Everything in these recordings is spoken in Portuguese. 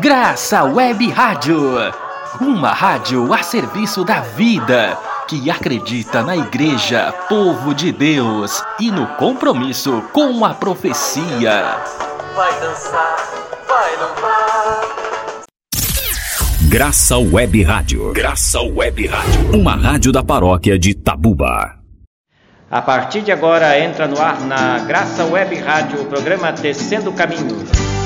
Graça Web Rádio, uma rádio a serviço da vida, que acredita na Igreja, povo de Deus e no compromisso com a profecia. Vai dançar, vai louvar. Graça Web Rádio. Graça Web Rádio. Uma rádio da paróquia de Tabuba. A partir de agora entra no ar na Graça Web Rádio o programa Tecendo o Caminho.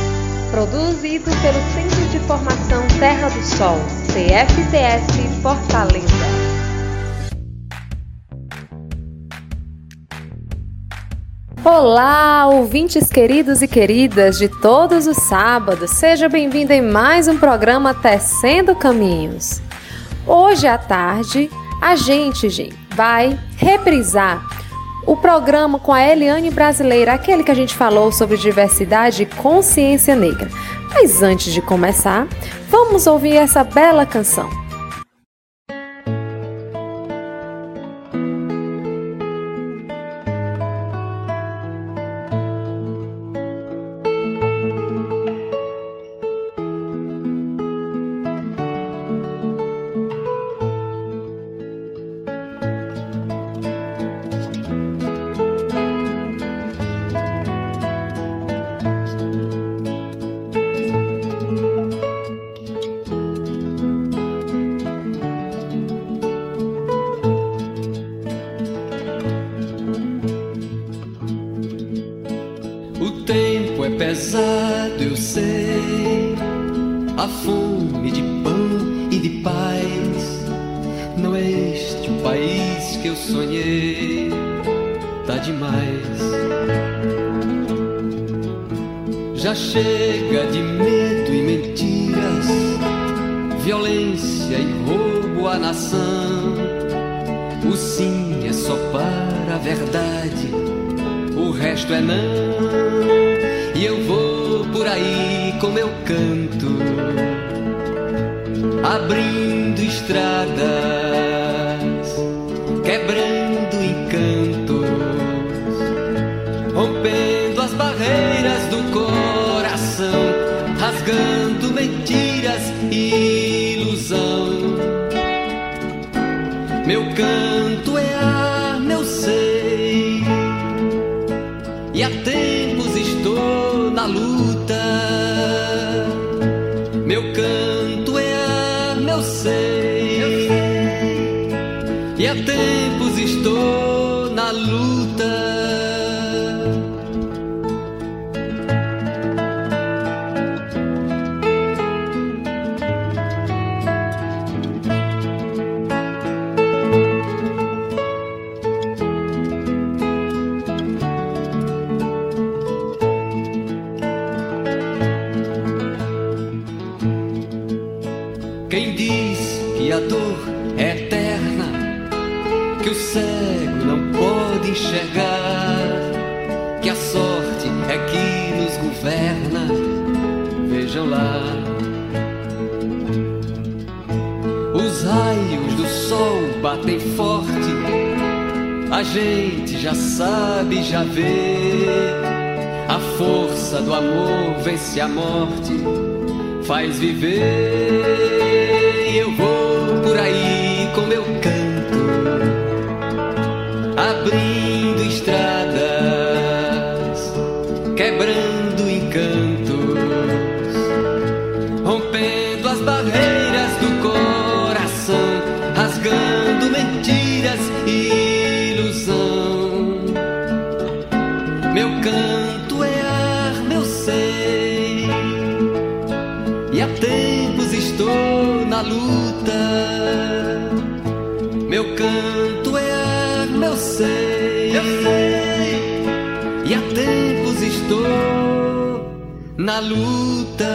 Produzido pelo Centro de Formação Terra do Sol, CFTS Fortaleza. Olá, ouvintes queridos e queridas de todos os sábados, seja bem-vindo em mais um programa Tecendo Caminhos. Hoje à tarde, a gente, gente, vai reprisar o programa com a Eliane Brasileira, aquele que a gente falou sobre diversidade e consciência negra. Mas antes de começar, vamos ouvir essa bela canção. Já chega de medo e mentiras, violência e roubo à nação. O sim é só para a verdade, o resto é não. E eu vou por aí com meu canto, abrindo estradas, quebrando ilusão. Meu canto é a, meu sei, e há tempos estou na luta. Meu canto é a, meu sei, e há tempos estou. Faz viver. E eu vou por aí com meu canto, abrindo estradas, quebrando na luta. Meu canto é meu sei, eu sei. E há tempos estou na luta.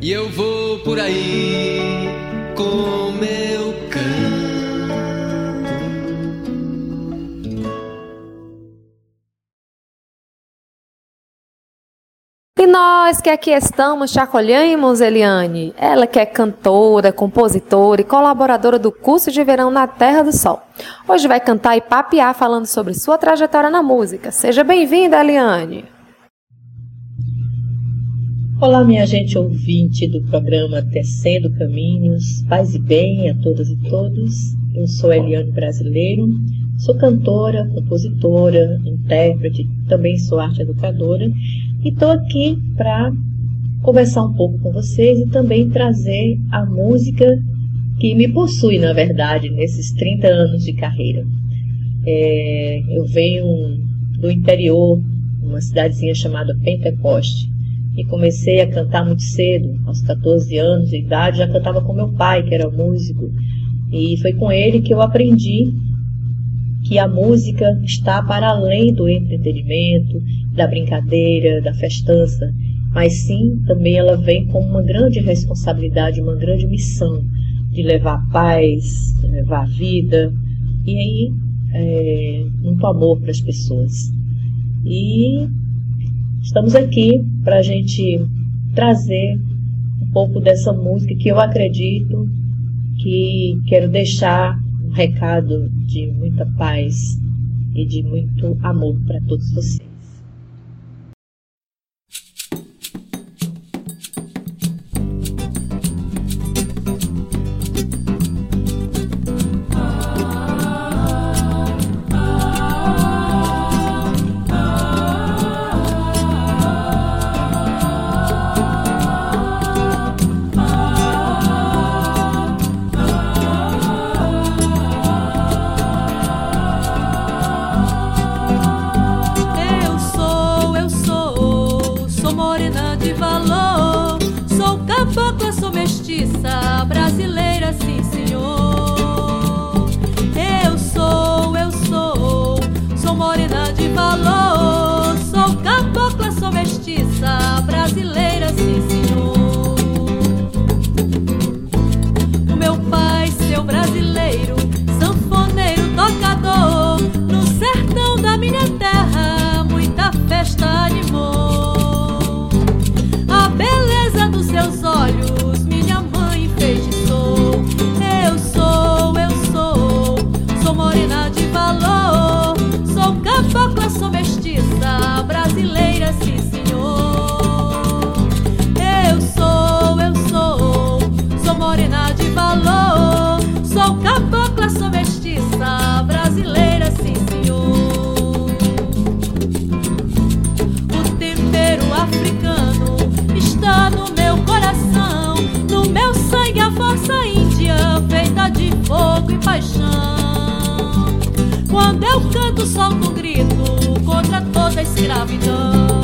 E eu vou por aí que aqui estamos te acolhemos, Eliane. Ela que é cantora, compositora e colaboradora do curso de verão na Terra do Sol. Hoje vai cantar e papear falando sobre sua trajetória na música. Seja bem-vinda, Eliane. Olá, minha gente ouvinte do programa Tecendo Caminhos, paz e bem a todas e todos. Eu sou Eliane Brasileiro, sou cantora, compositora, intérprete, também sou arte educadora e estou aqui para conversar um pouco com vocês e também trazer a música que me possui, na verdade, nesses 30 anos de carreira. É, eu venho do interior, uma cidadezinha chamada Pentecoste, e comecei a cantar muito cedo, aos 14 anos de idade, já cantava com meu pai, que era músico, e foi com ele que eu aprendi que a música está para além do entretenimento, da brincadeira, da festança, mas sim também ela vem com uma grande responsabilidade, uma grande missão de levar paz, de levar vida e aí é, muito amor para as pessoas. E Estamos aqui para a gente trazer um pouco dessa música que eu acredito que quero deixar um recado de muita paz e de muito amor para todos vocês. Justiça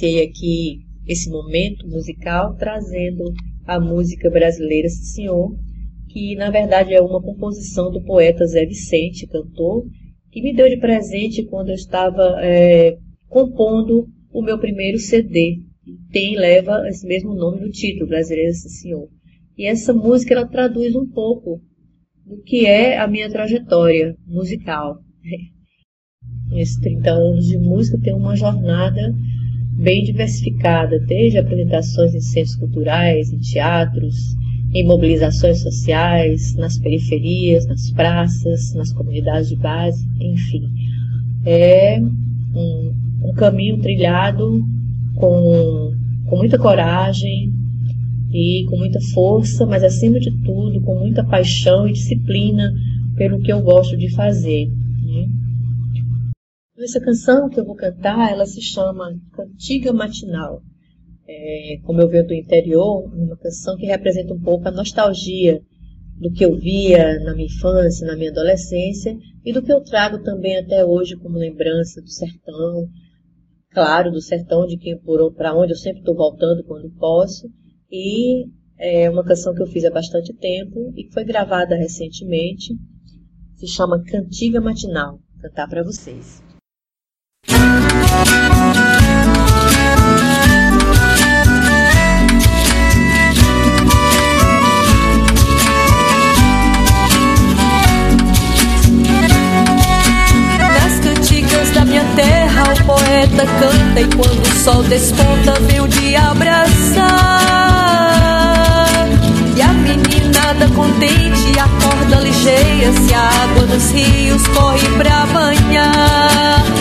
iniciei aqui esse momento musical trazendo a música brasileira Senhor, que na verdade é uma composição do poeta Zé Vicente, cantor, que me deu de presente quando eu estava é, compondo o meu primeiro CD. Tem leva esse mesmo nome no título, Brasileira Senhor. E essa música ela traduz um pouco do que é a minha trajetória musical. Nesses 30 anos de música tem uma jornada bem diversificada, desde apresentações em centros culturais, em teatros, em mobilizações sociais, nas periferias, nas praças, nas comunidades de base, enfim. É um, um caminho trilhado com, com muita coragem e com muita força, mas acima de tudo com muita paixão e disciplina pelo que eu gosto de fazer. Né? Essa canção que eu vou cantar, ela se chama Cantiga Matinal. É, como eu venho do interior, uma canção que representa um pouco a nostalgia do que eu via na minha infância, na minha adolescência e do que eu trago também até hoje como lembrança do sertão, claro, do sertão de quem para onde eu sempre estou voltando quando posso. E é uma canção que eu fiz há bastante tempo e foi gravada recentemente, se chama Cantiga Matinal, cantar para vocês. Canta e quando o sol desponta vem o dia abraçar. E a meninada contente acorda ligeira se a água dos rios corre pra banhar.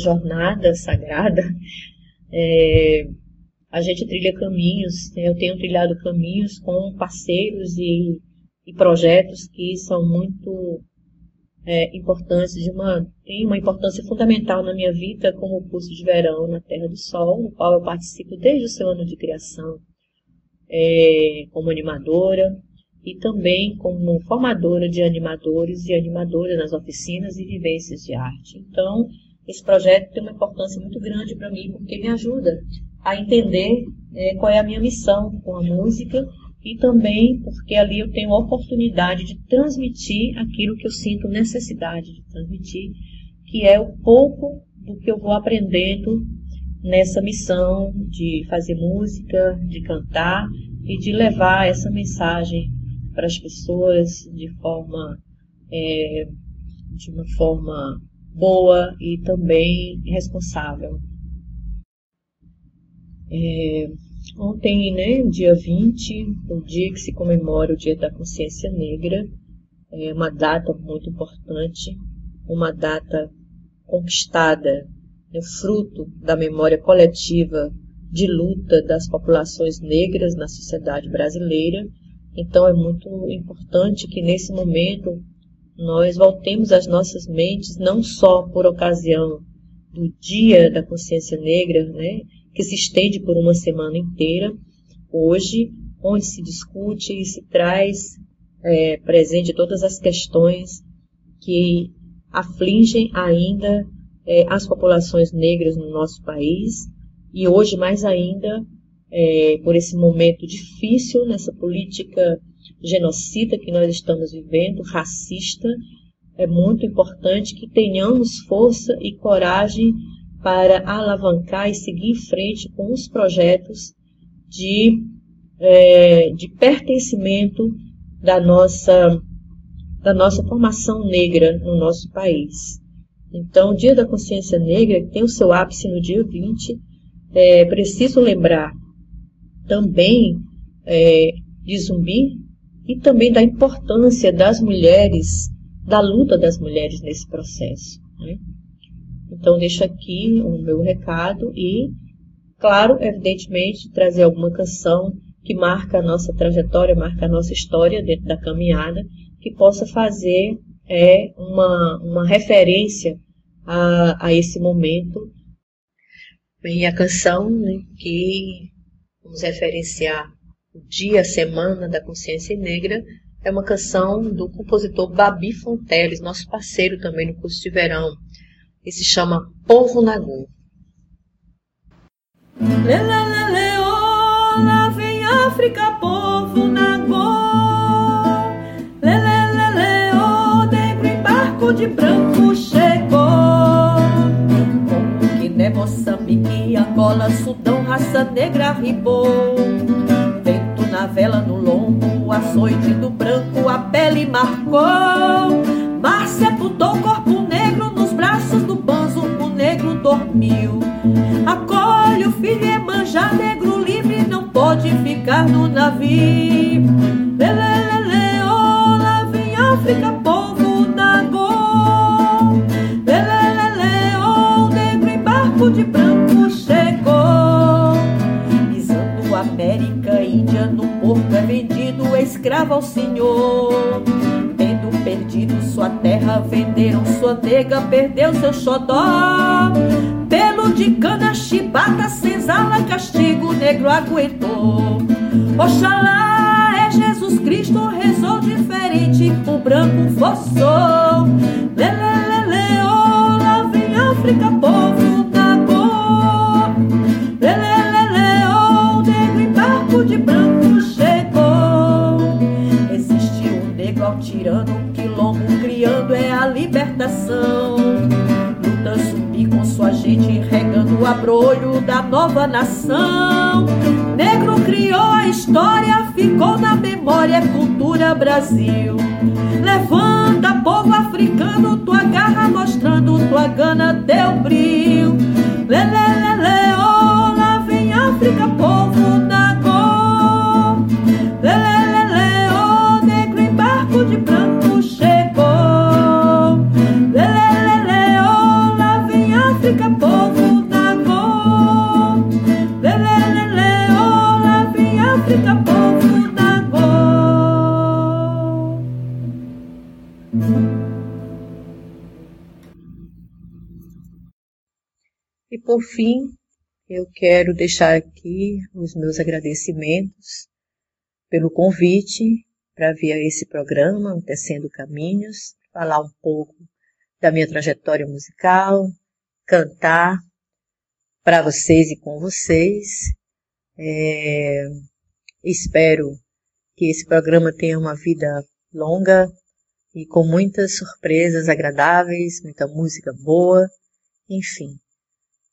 Jornada sagrada, é, a gente trilha caminhos, né? eu tenho trilhado caminhos com parceiros e, e projetos que são muito é, importantes, de uma, tem uma importância fundamental na minha vida, como o curso de verão na Terra do Sol, no qual eu participo desde o seu ano de criação é, como animadora e também como formadora de animadores e animadoras nas oficinas e vivências de arte. Então, esse projeto tem uma importância muito grande para mim, porque me ajuda a entender é, qual é a minha missão com a música e também porque ali eu tenho a oportunidade de transmitir aquilo que eu sinto necessidade de transmitir, que é o pouco do que eu vou aprendendo nessa missão de fazer música, de cantar e de levar essa mensagem para as pessoas de forma é, de uma forma boa e também responsável. É, ontem, né, dia 20, o dia que se comemora o Dia da Consciência Negra, é uma data muito importante, uma data conquistada, né, fruto da memória coletiva de luta das populações negras na sociedade brasileira. Então é muito importante que nesse momento nós voltemos as nossas mentes não só por ocasião do Dia da Consciência Negra, né, que se estende por uma semana inteira, hoje, onde se discute e se traz é, presente todas as questões que afligem ainda é, as populações negras no nosso país e hoje mais ainda é, por esse momento difícil nessa política genocida que nós estamos vivendo, racista, é muito importante que tenhamos força e coragem para alavancar e seguir em frente com os projetos de, é, de pertencimento da nossa, da nossa formação negra no nosso país. Então, o Dia da Consciência Negra tem o seu ápice no dia 20. É preciso lembrar também é, de Zumbi e também da importância das mulheres, da luta das mulheres nesse processo. Né? Então, deixo aqui o meu recado e, claro, evidentemente, trazer alguma canção que marca a nossa trajetória, marca a nossa história dentro da caminhada, que possa fazer é, uma, uma referência a, a esse momento. E a canção né, que vamos referenciar o dia, a semana da consciência negra, é uma canção do compositor Babi Fonteles, nosso parceiro também no curso de verão e se chama Povo Nagô. Lelelele, oh, lá vem África, povo Nagô. Lelelele, oh, negro em barco de branco chegou. Como Guiné, Moçambique, Angola, Sudão, raça negra ribou. Na vela, no lombo, açoite do branco, a pele marcou. Mar sepultou o corpo dormiu. Acolhe o filho e manja negro livre, não pode ficar no navio. Escravo ao senhor perdido sua terra, venderam sua nega, perdeu seu xodó. Pelo de cana, chibata, senzala, castigo, negro aguentou. Oxalá é Jesus Cristo, rezou diferente, o branco forçou. Lelelele, oh, lá vem África, povo da. Lelelele, oh, negro em barco de branco criando é a libertação. Luta subir com sua gente, regando o abrolho da nova nação. Negro criou a história, ficou na memória, é cultura Brasil. Levanta, povo africano, tua garra mostrando tua gana, teu brilho. Lelelele, oh, por fim, eu quero deixar aqui os meus agradecimentos pelo convite para vir a esse programa, Tecendo Caminhos, falar um pouco da minha trajetória musical, cantar para vocês e com vocês. É, espero que esse programa tenha uma vida longa e com muitas surpresas agradáveis, muita música boa, enfim.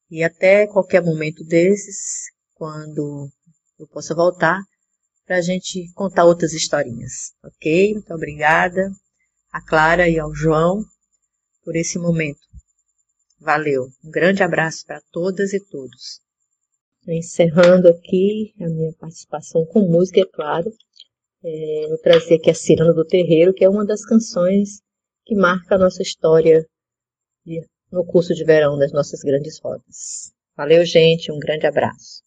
E até qualquer momento desses, quando eu possa voltar, para a gente contar outras historinhas, ok? Muito obrigada a Clara e ao João por esse momento. Valeu. Um grande abraço para todas e todos. Encerrando aqui a minha participação com música, é claro. É, vou trazer aqui a Ciranda do Terreiro, que é uma das canções que marca a nossa história no curso de verão das nossas grandes rodas. Valeu, gente. Um grande abraço.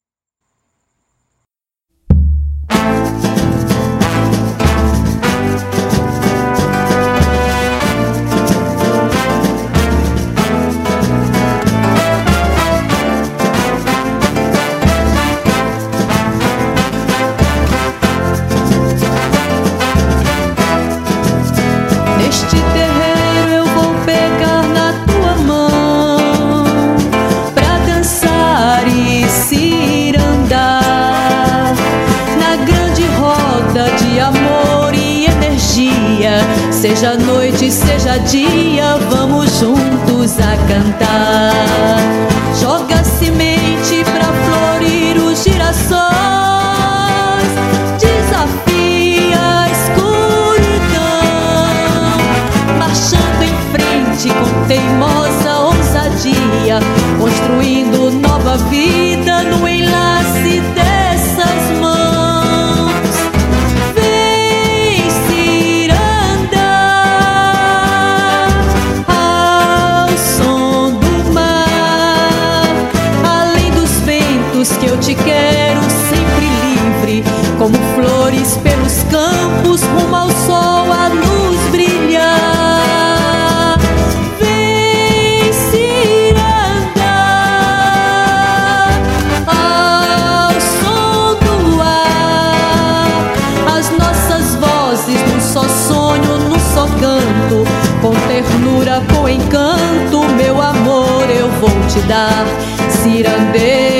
Vou te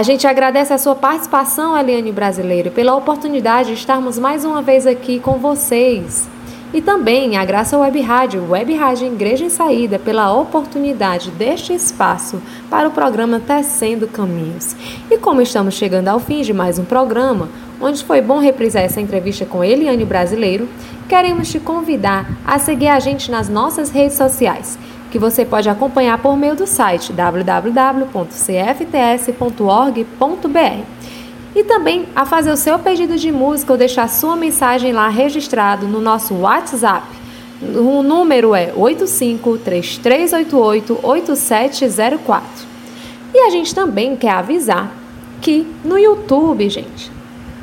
A gente agradece a sua participação, Eliane Brasileiro, pela oportunidade de estarmos mais uma vez aqui com vocês. E também a Graça Web Rádio, Web Rádio Igreja em Saída, pela oportunidade deste espaço para o programa Tecendo Caminhos. E como estamos chegando ao fim de mais um programa, onde foi bom reprisar essa entrevista com Eliane Brasileiro, queremos te convidar a seguir a gente nas nossas redes sociais que você pode acompanhar por meio do site www.cfts.org.br. E também a fazer o seu pedido de música ou deixar sua mensagem lá registrado no nosso WhatsApp. O número é 8533888704. E a gente também quer avisar que no YouTube, gente,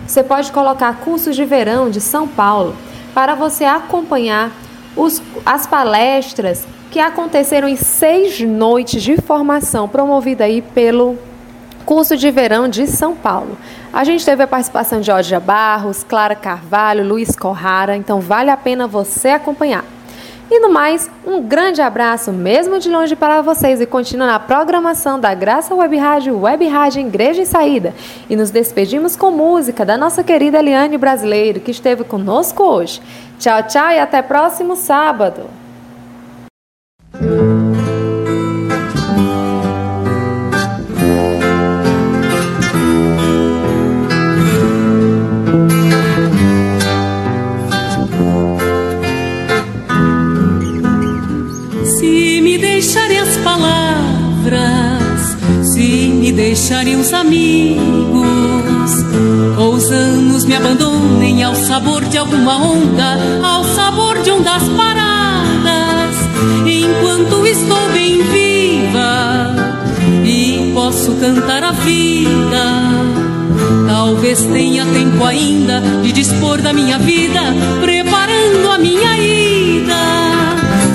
você pode colocar cursos de verão de São Paulo para você acompanhar os, as palestras que aconteceram em seis noites de formação promovida aí pelo curso de verão de São Paulo. A gente teve a participação de Odja Barros, Clara Carvalho, Luiz Corrara, então vale a pena você acompanhar. E no mais, um grande abraço, mesmo de longe, para vocês e continua na programação da Graça Web Rádio, Web Rádio Igreja em Saída. E nos despedimos com música da nossa querida Eliane Brasileiro, que esteve conosco hoje. Tchau, tchau e até próximo sábado. Se me deixarem as palavras, se me deixarem os amigos, ou os anos me abandonem ao sabor de alguma onda, ao sabor de ondas paradas bem viva e posso cantar a vida. Talvez tenha tempo ainda de dispor da minha vida, preparando a minha ida.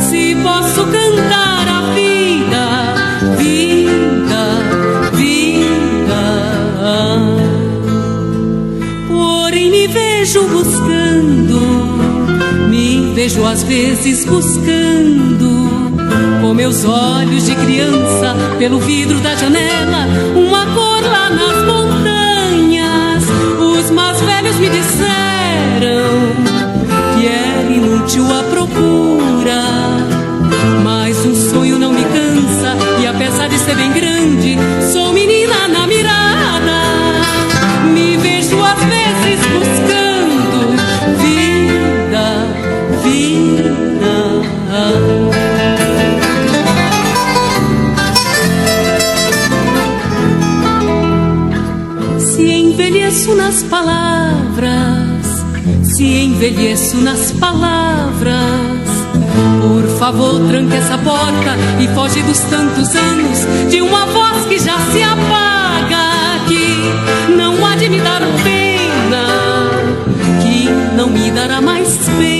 Se posso cantar a vida, vida, vida. Porém, me vejo buscando, me vejo às vezes buscando com meus olhos de criança pelo vidro da janela, uma cor lá nas montanhas. Os mais velhos me disseram que era inútil a procura, mas um sonho não me cansa e apesar de ser bem grande, sou menina na mirada. Se envelheço nas palavras. Por favor, tranque essa porta e foge dos tantos anos de uma voz que já se apaga, que não há de me dar pena, que não me dará mais pena.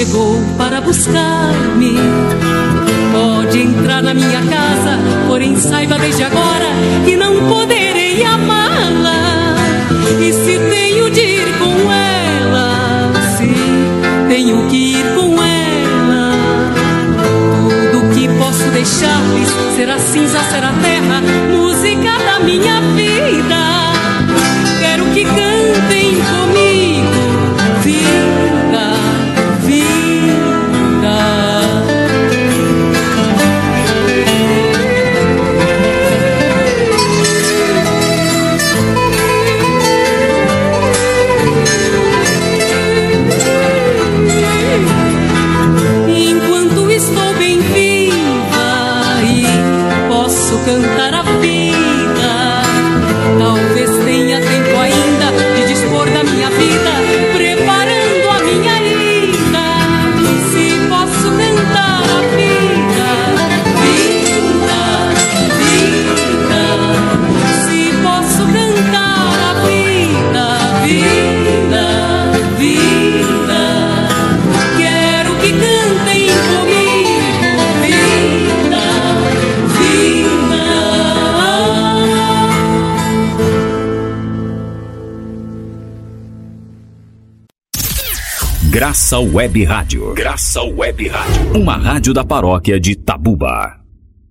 Chegou para buscar-me, pode entrar na minha casa, porém saiba desde agora que não poderei amá-la. E se tenho de ir com ela, se tenho que ir com ela, tudo que posso deixar-lhes será cinza, será terra, música da minha vida. Web Rádio. Graça Web Rádio. Uma rádio da paróquia de Tabuba.